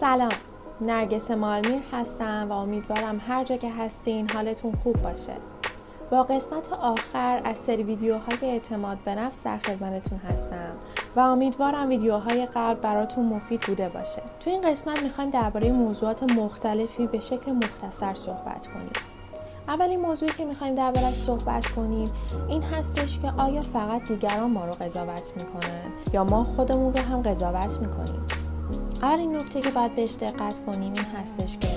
سلام. نرگس مالمیر هستم و امیدوارم هر جا که هستین حالتون خوب باشه. با قسمت آخر از سری ویدیوهای اعتماد به نفس در خدمتتون هستم و امیدوارم ویدیوهای قبل براتون مفید بوده باشه. تو این قسمت می‌خوایم درباره موضوعات مختلفی به شکل مختصر صحبت کنیم. اولین موضوعی که می‌خوایم دربارهش صحبت کنیم این هستش که آیا فقط دیگران ما رو قضاوت می‌کنن یا ما خودمون رو هم قضاوت می‌کنیم؟ اولین نکته که باید بهش دقت کنیم این هستش که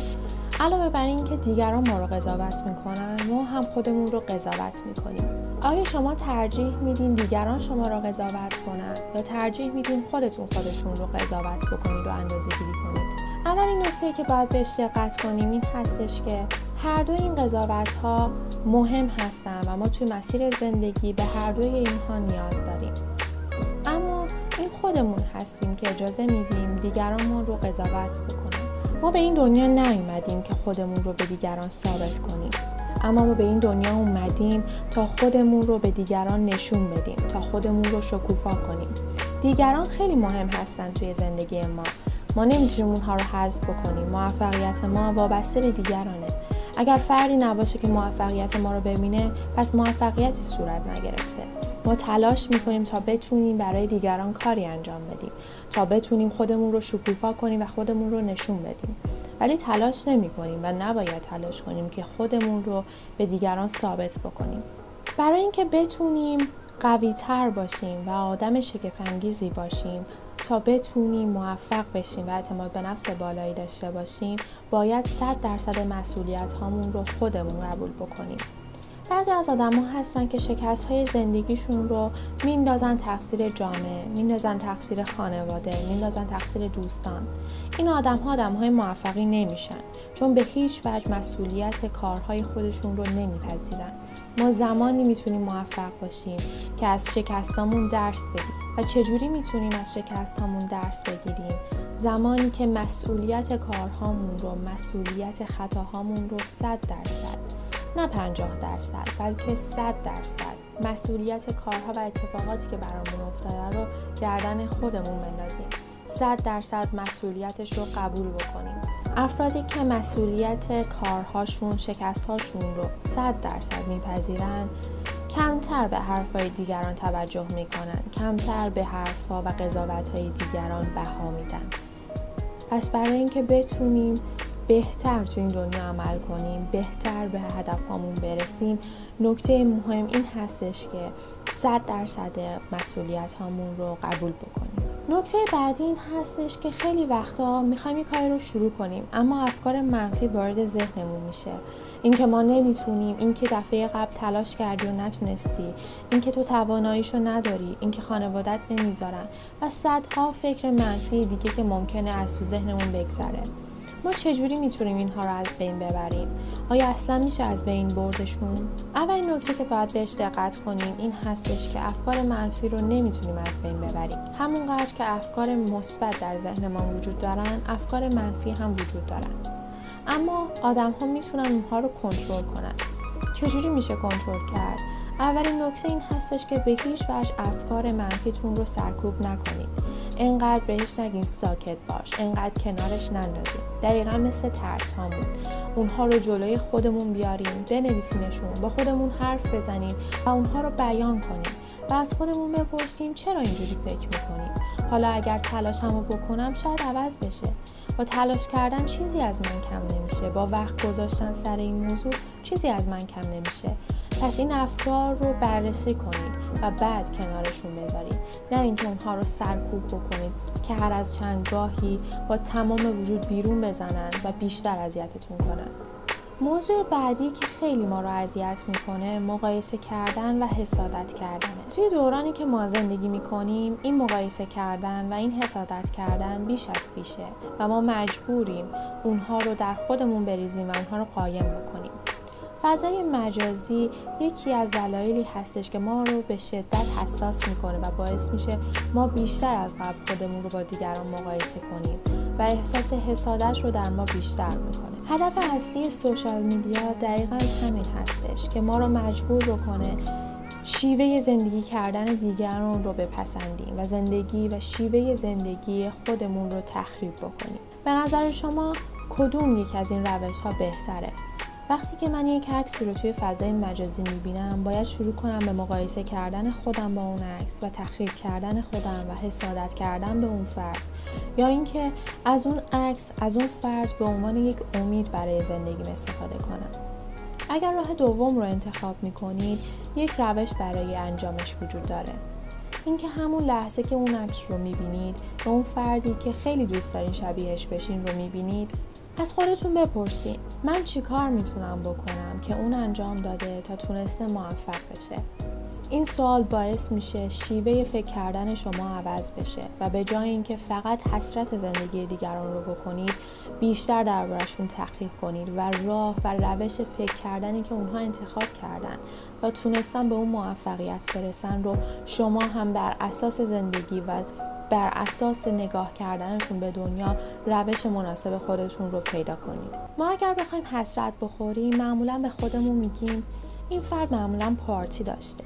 علاوه بر این که دیگران ما رو قضاوت می‌کنن ما هم خودمون رو قضاوت می‌کنیم. آیا شما ترجیح میدین دیگران شما رو قضاوت کنن یا ترجیح میدین خودتون خودتون رو قضاوت بکنید و اندازه گیری کنید؟ اولین نکته که باید بهش دقت کنیم این هستش که هر دو این قضاوت ها مهم هستن و ما توی مسیر زندگی به هر دوی اینها نیاز داریم. خودمون هستیم که اجازه میدیم دیگران ما رو قضاوت بکنیم. ما به این دنیا نیومدیم که خودمون رو به دیگران ثابت کنیم. اما ما به این دنیا اومدیم تا خودمون رو به دیگران نشون بدیم تا خودمون رو شکوفا کنیم. دیگران خیلی مهم هستن توی زندگی ما. ما نمی‌تونیم اونها رو حذف بکنیم. موفقیت ما وابسته به دیگرانه. اگر فردی نباشه که موفقیت ما رو ببینه پس موفقیتی صورت نگرفته. ما تلاش می‌کنیم تا بتونیم برای دیگران کاری انجام بدیم. تا بتونیم خودمون رو شکوفا کنیم و خودمون رو نشون بدیم. ولی تلاش نمی کنیم و نباید تلاش کنیم که خودمون رو به دیگران ثابت بکنیم. برای اینکه بتونیم قوی تر باشیم و آدم شگفنگیزی باشیم تا بتونیم موفق بشیم و اعتماد به نفس بالایی داشته باشیم باید 100 درصد مسئولیت هامون رو خودمون قبول بکنیم. بعضی از آدم ها هستن که شکست های زندگیشون رو میندازن تقصیر جامعه میندازن تقصیر خانواده میندازن تقصیر دوستان. این آدم ها آدم های موفقی نمیشن. چون به هیچ وجه مسئولیت کارهای خودشون رو نمیپذیرن. ما زمانی می‌تونیم موفق باشیم که از شکستامون درس بگیریم و چجوری می‌تونیم از شکستامون درس بگیریم؟ زمانی که مسئولیت کارهامون رو مسئولیت خطاهامون رو صد درصد نه 50 درصد بلکه 100 درصد. مسئولیت کارها و اتفاقاتی که برامون افتاده رو گردن خودمون بندازیم. 100 درصد مسئولیتش رو قبول بکنیم. افرادی که مسئولیت کارهاشون شکستهاشون رو 100 درصد میپذیرن کمتر به حرفهای دیگران توجه می‌کنن. کمتر به حرفها و قضاوتهای دیگران بها میدن. پس برای اینکه بتونیم بهتر تو این دنیا عمل کنیم بهتر به هدفهامون برسیم. نکته مهم این هستش که صد درصد مسئولیت هامون رو قبول بکنیم. نکته بعدی این هستش که خیلی وقتا می‌خوایم یه کاری رو شروع کنیم اما افکار منفی وارد ذهنمون میشه. اینکه ما نمی‌تونیم اینکه دفعه قبل تلاش کردی و نتونستی اینکه تو تواناییشو نداری اینکه خانوادت نمی‌ذارن و صدها فکر منفی دیگه که ممکنه از تو ذهنمون بگذره. ما چجوری می‌تونیم اینها رو از بین ببریم؟ آیا اصلا میشه از بین بردشون؟ اولین نکته که باید بهش دقت کنیم این هستش که افکار منفی رو نمی‌تونیم از بین ببریم. همونقدر که افکار مثبت در ذهن ما وجود دارن افکار منفی هم وجود دارن. اما آدم ها می‌تونن اونها رو کنترل کنن. چجوری میشه کنترل کرد؟ اولین نکته این هستش که به هیچ وجه افکار منفیتون رو سرکوب نکنید. انقدر بهش نگین ساکت باش انقدر کنارش نندازیم دقیقا مثل ترس هامون. اونها رو جلوی خودمون بیاریم بنویسیمشون با خودمون حرف بزنیم و اونها رو بیان کنیم و از خودمون بپرسیم چرا اینجوری فکر می‌کنیم حالا اگر تلاشم رو بکنم شاید عوض بشه. با تلاش کردن چیزی از من کم نمیشه. با وقت گذاشتن سر این موضوع چیزی از من کم نمیشه. پس این افکار رو بررسی کنید و بعد کنارشون بذارید نه اینکه اونها رو سرکوب بکنید که هر از چند گاهی با تمام وجود بیرون بزنند و بیشتر اذیتتون کنند موضوع بعدی که خیلی ما رو اذیت می‌کنه مقایسه کردن و حسادت کردنه. توی دورانی که ما زندگی می‌کنیم این مقایسه کردن و این حسادت کردن بیش از پیشه و ما مجبوریم اونها رو در خودمون بریزیم و اونها رو قایم بکنیم. فضای مجازی یکی از دلایلی هستش که ما رو به شدت حساس می‌کنه و باعث میشه ما بیشتر از قبل خودمون رو با دیگران مقایسه کنیم و احساس حسادت رو در ما بیشتر می‌کنه. هدف اصلی سوشال میدیا دقیقا همین هستش که ما رو مجبور بکنه شیوه زندگی کردن دیگران رو بپسندیم و زندگی و شیوه زندگی خودمون رو تخریب بکنیم. به نظر شما کدوم یک از این روش ها بهتره؟ وقتی که من یک عکسی رو توی فضای مجازی می‌بینم باید شروع کنم به مقایسه کردن خودم با اون عکس و تخریب کردن خودم و حسادت کردن به اون فرد. یا اینکه از اون عکس از اون فرد به عنوان یک امید برای زندگیم استفاده کنم. اگر راه دوم رو انتخاب می‌کنید یک روش برای انجامش وجود داره. اینکه همون لحظه که اون عکس رو می‌بینید و اون فردی که خیلی دوست دارین شبیهش بشین رو می‌بینید از خودتون بپرسین. من چیکار می‌تونم بکنم که اون انجام داده تا تونسته موفق بشه؟ این سوال باعث میشه شیوه فکر کردن شما عوض بشه و به جای اینکه فقط حسرت زندگی دیگران رو بکنید بیشتر دربارشون تحقیق کنید و راه و روش فکر کردنی که اونها انتخاب کردن تا تونستن به اون موفقیت برسن رو شما هم بر اساس زندگی و بر اساس نگاه کردنشون به دنیا روش مناسب خودتون رو پیدا کنید. ما اگر بخوایم حسرت بخوریم معمولا به خودمون میگیم این فرد معمولا پارتی داشته.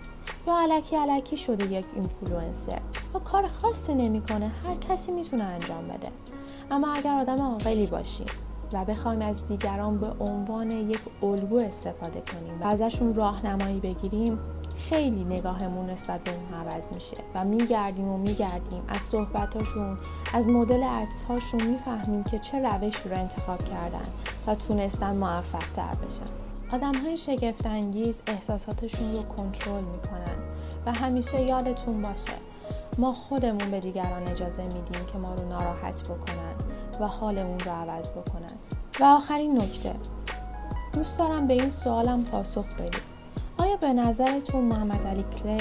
یا علکی علکی شده یک اینفلوئنسر و کار خاصی نمی‌کنه هر کسی می‌تونه انجام بده. اما اگر آدم عاقلی باشیم و بخوایم از دیگران به عنوان یک الگو استفاده کنیم و ازشون راهنمایی بگیریم خیلی نگاهمون نسبت به اون عوض میشه و میگردیم و میگردیم. از صحبتاشون از مدل عکسهاشون می‌فهمیم که چه روشی رو انتخاب کردن تا تونستن موفق تر بشن. آدم های شگفت انگیز احساساتشون رو کنترل می‌کنن و همیشه یادتون باشه ما خودمون به دیگران اجازه میدیم که ما رو ناراحت بکنن و حالمون رو عوض بکنن. و آخرین نکته دوست دارم به این سوالم پاسخ بدید. آیا به نظرتون محمد علی کلی،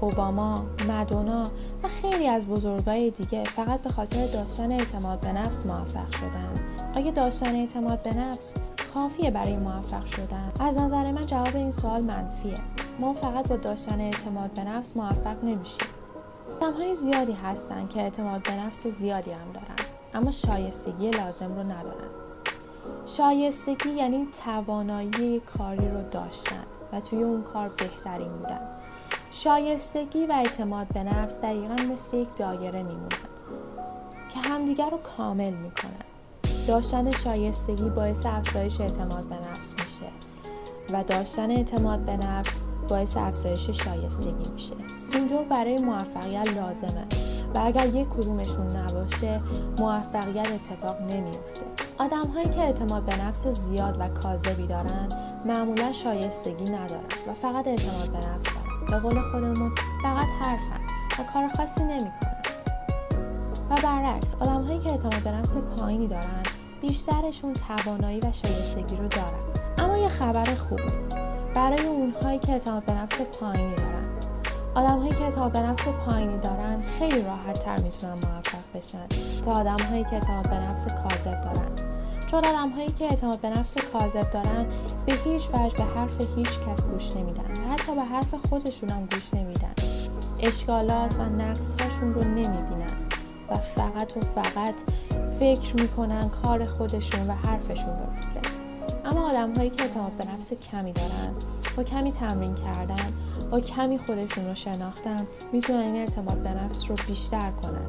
اوباما، مدونا و خیلی از بزرگای دیگه فقط به خاطر داشتن اعتماد به نفس موفق شدن؟ آیا داشتن اعتماد به نفس کافیه برای موفق شدن؟ از نظر من جواب این سوال منفیه. ما فقط با داشتن اعتماد به نفس موفق نمیشیم. آدم های زیادی هستن که اعتماد به نفس زیادی هم دارن اما شایستگی لازم رو ندارن. شایستگی یعنی توانایی کاری رو داشتن و توی اون کار بهترین بودن. شایستگی و اعتماد به نفس دقیقا مثل یک دایره میمونن که همدیگر رو کامل می‌کنن. داشتن شایستگی باعث افزایش اعتماد به نفس میشه و داشتن اعتماد به نفس باعث افزایش شایستگی میشه. این دو برای موفقیت لازمه و اگر یک کدومشون نباشه موفقیت اتفاق نمیفته آدم هایی که اعتماد به نفس زیاد و کاذبی دارن معمولا شایستگی ندارن و فقط اعتماد به نفس دارن. به قول خودمون فقط حرفن و کار خاصی نمی‌کنن. و برعکس آدم هایی که اعتماد به نفس پایینی دارن بیشترشون توانایی و شایستگی رو دارن. اما یه خبر خوب برای اونهایی که اعتماد به نفس پایینی دارن. آدم هایی که اعتماد به نفس پایینی دارن خیلی راحت تر می‌تونن موفق بشن تا آدم هایی که اعتماد به نفس کاذب دارن. چون آدم هایی که اعتماد به نفس کاذب دارن به هیچ وجه به حرف هیچ کس گوش نمیدن و حتی به حرف خودشون هم گوش نمیدن. اشکالات و نقص هاشون رو نمی‌بینن و فقط و فقط فکر می‌کنن کار خودشون و حرفشون درسته. اما آدم هایی که اعتماد به نفس کمی دارن با کمی تمرین کردن با کمی خودشون رو شناختن می‌تونن این اعتماد به نفس رو بیشتر کنن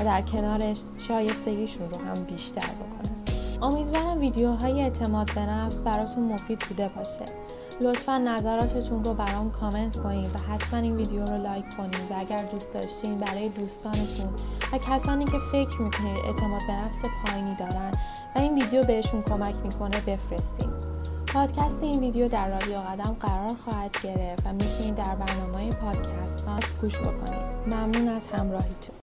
و در کنارش شایستگیشون رو هم بیشتر بکنن. امیدوارم ویدیوهای اعتماد به نفس براتون مفید بوده باشه. لطفا نظراتتون رو برام کامنت کنید و حتما این ویدیو رو لایک کنید و اگر دوست داشتین برای دوستانتون و کسانی که فکر می‌کنید اعتماد به نفس پایینی دارن و این ویدیو بهشون کمک می‌کنه بفرستین. پادکست این ویدیو در رادیو قدم قرار خواهد گرفت و می‌تونید در برنامه پادکست گوش بکنید. ممنون از همراهیتون.